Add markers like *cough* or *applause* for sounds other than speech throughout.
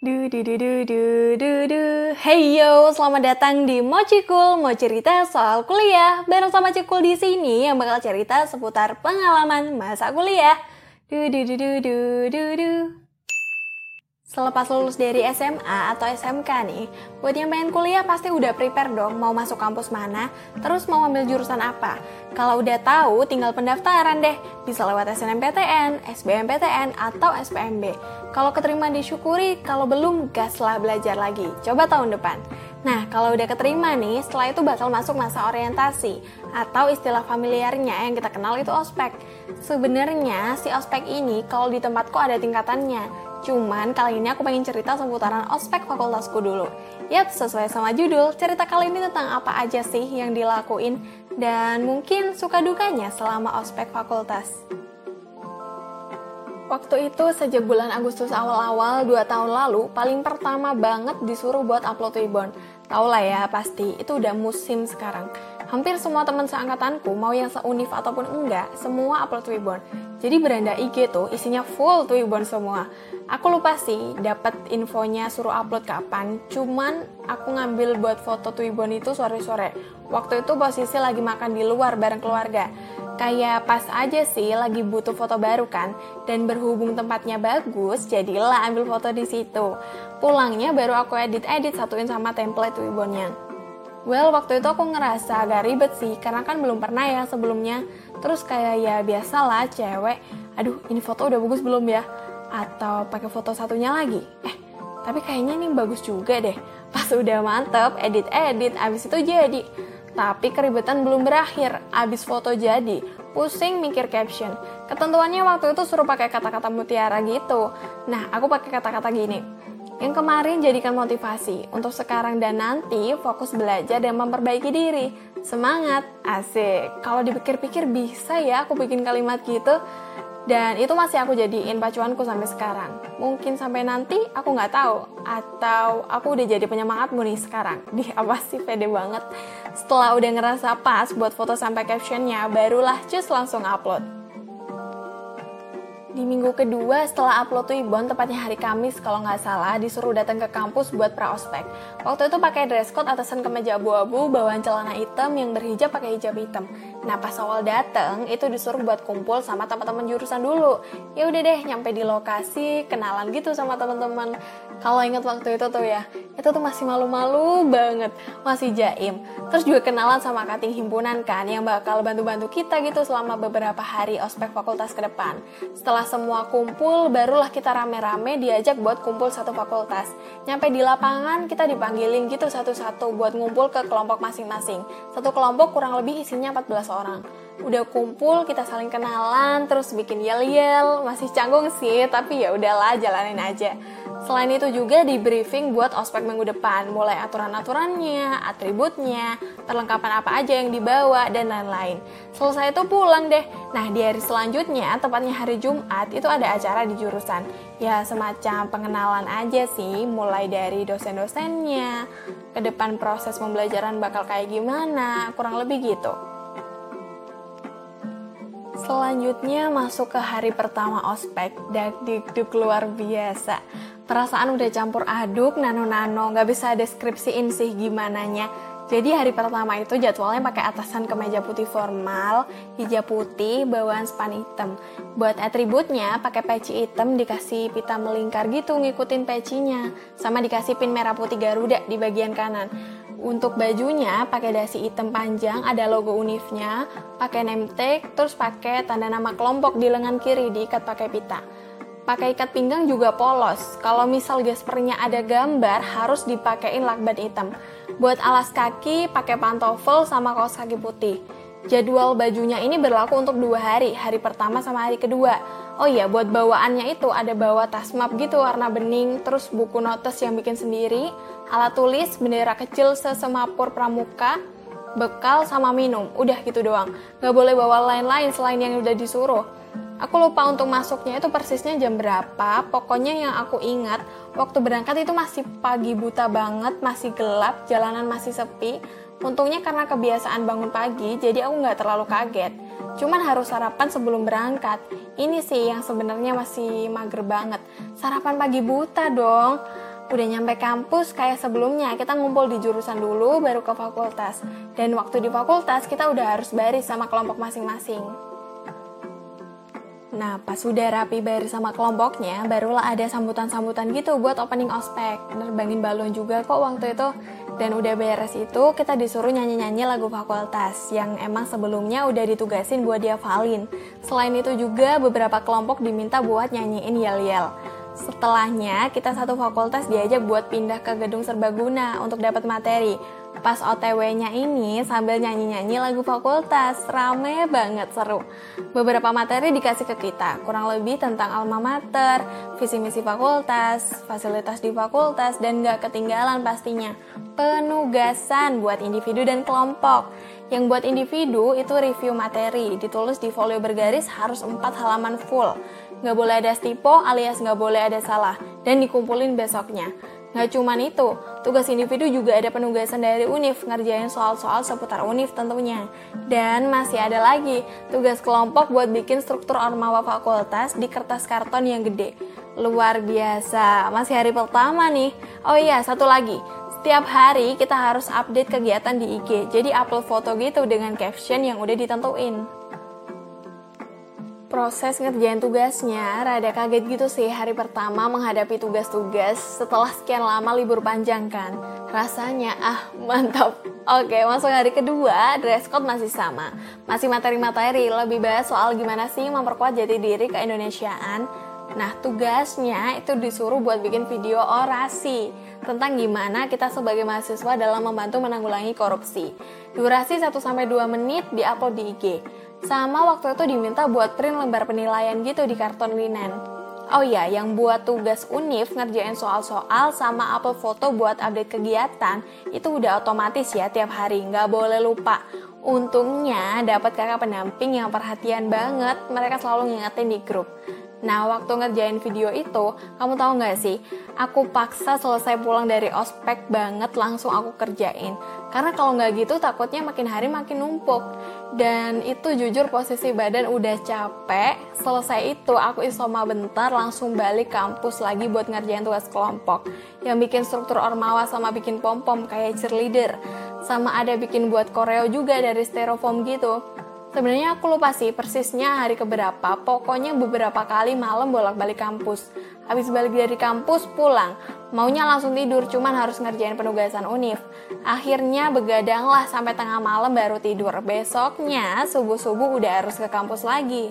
Du du du du du du du. Hey yo, selamat datang di Mochi Cool, mau cerita soal kuliah. Bareng sama Cikul di sini yang bakal cerita seputar pengalaman masa kuliah. Du du du du du du du. Selepas lulus dari SMA atau SMK nih, buat yang pengen kuliah pasti udah prepare dong mau masuk kampus mana, terus mau ambil jurusan apa. Kalau udah tahu, tinggal pendaftaran deh. Bisa lewat SNMPTN, SBMPTN, atau SPMB. Kalau keterima disyukuri, kalau belum, gaslah belajar lagi. Coba tahun depan. Nah, kalau udah keterima nih, setelah itu bakal masuk masa orientasi atau istilah familiarnya yang kita kenal itu ospek. Sebenarnya si ospek ini kalau di tempatku ada tingkatannya, Cuman kali ini aku pengen cerita seputaran ospek fakultasku dulu. Yap, sesuai sama judul, cerita kali ini tentang apa aja sih yang dilakuin dan mungkin suka dukanya selama ospek fakultas. Waktu itu sejak bulan Agustus awal-awal 2 tahun lalu, paling pertama banget disuruh buat upload Twibbon. Tau lah ya, pasti itu udah musim sekarang. Hampir semua teman seangkatanku, mau yang seunif ataupun enggak, semua upload Twibbon. Jadi beranda IG tuh isinya full Twibbon semua. Aku lupa sih dapat infonya suruh upload kapan, cuman aku ngambil buat foto Twibbon itu sore-sore. Waktu itu posisi lagi makan di luar bareng keluarga. Kayak pas aja sih lagi butuh foto baru kan, dan berhubung tempatnya bagus, jadilah ambil foto di situ. Pulangnya baru aku edit-edit satuin sama template Twibbonnya. Well, waktu itu aku ngerasa agak ribet sih, karena kan belum pernah ya sebelumnya. Terus kayak ya biasalah cewek, aduh ini foto udah bagus belum ya? atau pakai foto satunya lagi? Eh, tapi kayaknya ini bagus juga deh. Pas udah mantep, edit-edit, abis itu jadi. Tapi keribetan belum berakhir, abis foto jadi. Pusing mikir caption. Ketentuannya waktu itu suruh pakai kata-kata mutiara gitu. Nah, aku pakai kata-kata gini. Yang kemarin jadikan motivasi untuk sekarang dan nanti fokus belajar dan memperbaiki diri. Semangat, asik. Kalau dipikir-pikir bisa ya aku bikin kalimat gitu. Dan itu masih aku jadiin pacuanku sampai sekarang. Mungkin sampai nanti aku nggak tahu. Atau aku udah jadi penyemangatmu nih sekarang. *laughs* Di apa sih pede banget. Setelah udah ngerasa pas buat foto sampai captionnya, barulah cus langsung upload. Di minggu kedua setelah upload tuh Ibon, tepatnya hari Kamis kalau nggak salah, disuruh datang ke kampus buat praospek. Waktu itu pakai dress code atasan kemeja abu-abu, bawaan celana hitam yang berhijab pakai hijab hitam. Nah pas awal dateng itu disuruh buat kumpul sama teman-teman jurusan dulu. Ya udah deh, nyampe di lokasi, kenalan gitu sama teman-teman. Kalau inget waktu itu tuh ya, itu tuh masih malu-malu banget, masih jaim. Terus juga kenalan sama kating himpunan kan, yang bakal bantu-bantu kita gitu selama beberapa hari ospek fakultas ke depan. Setelah semua kumpul, barulah kita rame-rame diajak buat kumpul satu fakultas. Nyampe di lapangan, kita dipanggilin gitu satu-satu buat ngumpul ke kelompok masing-masing. Satu kelompok kurang lebih isinya 14 orang udah kumpul kita saling kenalan terus bikin yel yel masih canggung sih tapi ya udahlah jalanin aja Selain itu juga di briefing buat ospek minggu depan, mulai aturan-aturannya, atributnya, perlengkapan apa aja yang dibawa, dan lain-lain. Selesai itu pulang deh. Nah, di hari selanjutnya, tepatnya hari Jumat, itu ada acara di jurusan. Ya, semacam pengenalan aja sih, mulai dari dosen-dosennya, ke depan proses pembelajaran bakal kayak gimana, kurang lebih gitu. Selanjutnya masuk ke hari pertama ospek, dak dikduk luar biasa perasaan udah campur aduk, nano-nano, nggak bisa deskripsiin sih gimana nya. Jadi hari pertama itu jadwalnya pakai atasan kemeja putih formal, hijab putih, bawaan span hitam. Buat atributnya pakai peci hitam dikasih pita melingkar gitu ngikutin pecinya, sama dikasih pin merah putih Garuda di bagian kanan. Untuk bajunya pakai dasi hitam panjang, ada logo unifnya, pakai name tag, terus pakai tanda nama kelompok di lengan kiri diikat pakai pita pakai ikat pinggang juga polos. Kalau misal gaspernya ada gambar, harus dipakein lakban hitam. Buat alas kaki, pakai pantofel sama kaos kaki putih. Jadwal bajunya ini berlaku untuk dua hari, hari pertama sama hari kedua. Oh iya, buat bawaannya itu ada bawa tas map gitu warna bening, terus buku notes yang bikin sendiri, alat tulis, bendera kecil sesemapur pramuka, bekal sama minum. Udah gitu doang. Gak boleh bawa lain-lain selain yang udah disuruh. Aku lupa untuk masuknya itu persisnya jam berapa. Pokoknya yang aku ingat, waktu berangkat itu masih pagi buta banget, masih gelap, jalanan masih sepi. Untungnya karena kebiasaan bangun pagi, jadi aku nggak terlalu kaget. Cuman harus sarapan sebelum berangkat. Ini sih yang sebenarnya masih mager banget. Sarapan pagi buta dong. Udah nyampe kampus kayak sebelumnya, kita ngumpul di jurusan dulu baru ke fakultas. Dan waktu di fakultas kita udah harus baris sama kelompok masing-masing. Nah, pas udah rapi baris sama kelompoknya, barulah ada sambutan-sambutan gitu buat opening ospek. Nerbangin balon juga kok waktu itu. Dan udah beres itu, kita disuruh nyanyi-nyanyi lagu fakultas yang emang sebelumnya udah ditugasin buat dia valin. Selain itu juga beberapa kelompok diminta buat nyanyiin yel-yel. Setelahnya, kita satu fakultas diajak buat pindah ke gedung serbaguna untuk dapat materi. Pas OTW-nya ini sambil nyanyi-nyanyi lagu fakultas, rame banget seru. Beberapa materi dikasih ke kita, kurang lebih tentang alma mater, visi misi fakultas, fasilitas di fakultas, dan gak ketinggalan pastinya penugasan buat individu dan kelompok. Yang buat individu itu review materi, ditulis di folio bergaris harus 4 halaman full. Nggak boleh ada stipo alias nggak boleh ada salah, dan dikumpulin besoknya. Nggak cuman itu, tugas individu juga ada penugasan dari UNIF, ngerjain soal-soal seputar UNIF tentunya. Dan masih ada lagi, tugas kelompok buat bikin struktur ormawa fakultas di kertas karton yang gede. Luar biasa, masih hari pertama nih. Oh iya, satu lagi, Tiap hari kita harus update kegiatan di IG, jadi upload foto gitu dengan caption yang udah ditentuin. Proses ngerjain tugasnya rada kaget gitu sih hari pertama menghadapi tugas-tugas setelah sekian lama libur panjang kan. Rasanya ah mantap. Oke masuk hari kedua dress code masih sama. Masih materi-materi lebih bahas soal gimana sih memperkuat jati diri ke Indonesiaan. Nah tugasnya itu disuruh buat bikin video orasi tentang gimana kita sebagai mahasiswa dalam membantu menanggulangi korupsi. Durasi 1-2 menit diupload di IG. Sama waktu itu diminta buat print lembar penilaian gitu di karton linen. Oh iya, yang buat tugas UNIF ngerjain soal-soal sama upload foto buat update kegiatan itu udah otomatis ya tiap hari, nggak boleh lupa. Untungnya dapat kakak pendamping yang perhatian banget, mereka selalu ngingetin di grup. Nah, waktu ngerjain video itu, kamu tahu nggak sih? Aku paksa selesai pulang dari ospek banget langsung aku kerjain. Karena kalau nggak gitu takutnya makin hari makin numpuk. Dan itu jujur posisi badan udah capek. Selesai itu aku isoma bentar langsung balik kampus lagi buat ngerjain tugas kelompok. Yang bikin struktur ormawa sama bikin pom-pom kayak cheerleader. Sama ada bikin buat koreo juga dari styrofoam gitu. Sebenarnya aku lupa sih persisnya hari keberapa, pokoknya beberapa kali malam bolak-balik kampus. Habis balik dari kampus, pulang. Maunya langsung tidur, cuman harus ngerjain penugasan univ. Akhirnya begadang lah sampai tengah malam baru tidur. Besoknya, subuh-subuh udah harus ke kampus lagi.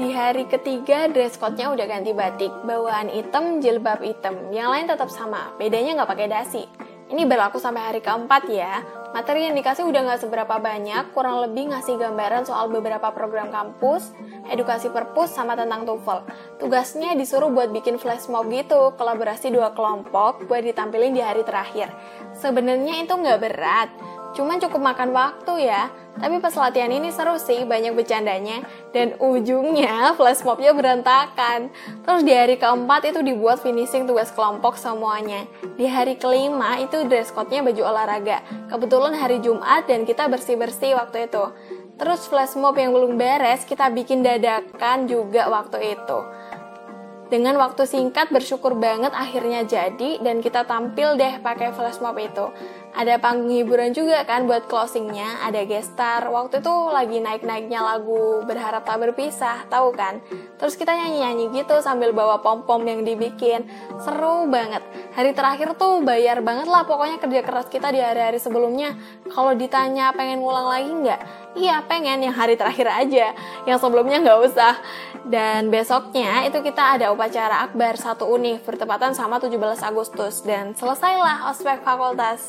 Di hari ketiga, dress code-nya udah ganti batik. Bawaan hitam, jilbab hitam. Yang lain tetap sama, bedanya nggak pakai dasi. Ini berlaku sampai hari keempat ya. Materi yang dikasih udah nggak seberapa banyak, kurang lebih ngasih gambaran soal beberapa program kampus, edukasi perpus, sama tentang TOEFL. Tugasnya disuruh buat bikin flash mob gitu, kolaborasi dua kelompok buat ditampilin di hari terakhir. Sebenarnya itu nggak berat, Cuman cukup makan waktu ya. Tapi pas latihan ini seru sih, banyak bercandanya. Dan ujungnya *laughs* flash mobnya berantakan. Terus di hari keempat itu dibuat finishing tugas kelompok semuanya. Di hari kelima itu dress code-nya baju olahraga. Kebetulan hari Jumat dan kita bersih-bersih waktu itu. Terus flash mob yang belum beres kita bikin dadakan juga waktu itu. Dengan waktu singkat bersyukur banget akhirnya jadi dan kita tampil deh pakai flash mob itu. Ada panggung hiburan juga kan buat closingnya, ada gestar. Waktu itu lagi naik-naiknya lagu Berharap Tak Berpisah, tahu kan? Terus kita nyanyi-nyanyi gitu sambil bawa pom-pom yang dibikin. Seru banget. Hari terakhir tuh bayar banget lah pokoknya kerja keras kita di hari-hari sebelumnya. Kalau ditanya pengen ngulang lagi nggak? Iya pengen yang hari terakhir aja, yang sebelumnya nggak usah. Dan besoknya itu kita ada upacara akbar satu univ bertepatan sama 17 Agustus dan selesailah ospek fakultas.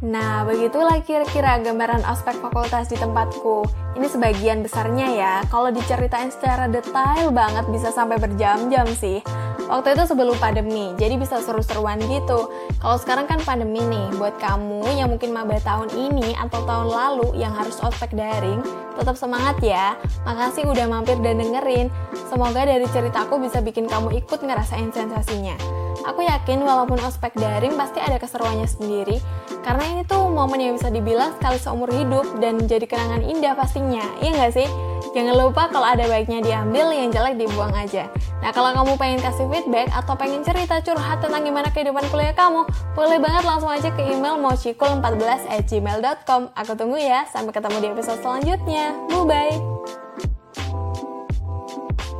Nah, begitulah kira-kira gambaran ospek fakultas di tempatku. Ini sebagian besarnya ya, kalau diceritain secara detail banget bisa sampai berjam-jam sih. Waktu itu sebelum pandemi, jadi bisa seru-seruan gitu. Kalau sekarang kan pandemi nih, buat kamu yang mungkin maba tahun ini atau tahun lalu yang harus ospek daring, tetap semangat ya. Makasih udah mampir dan dengerin. Semoga dari ceritaku bisa bikin kamu ikut ngerasain sensasinya. Aku yakin walaupun ospek daring pasti ada keseruannya sendiri, karena ini tuh momen yang bisa dibilang sekali seumur hidup dan jadi kenangan indah pastinya, iya nggak sih? Jangan lupa kalau ada baiknya diambil, yang jelek dibuang aja. Nah, kalau kamu pengen kasih feedback atau pengen cerita curhat tentang gimana kehidupan kuliah kamu, boleh banget langsung aja ke email mochikul14 at gmail.com. Aku tunggu ya, sampai ketemu di episode selanjutnya. Bye-bye!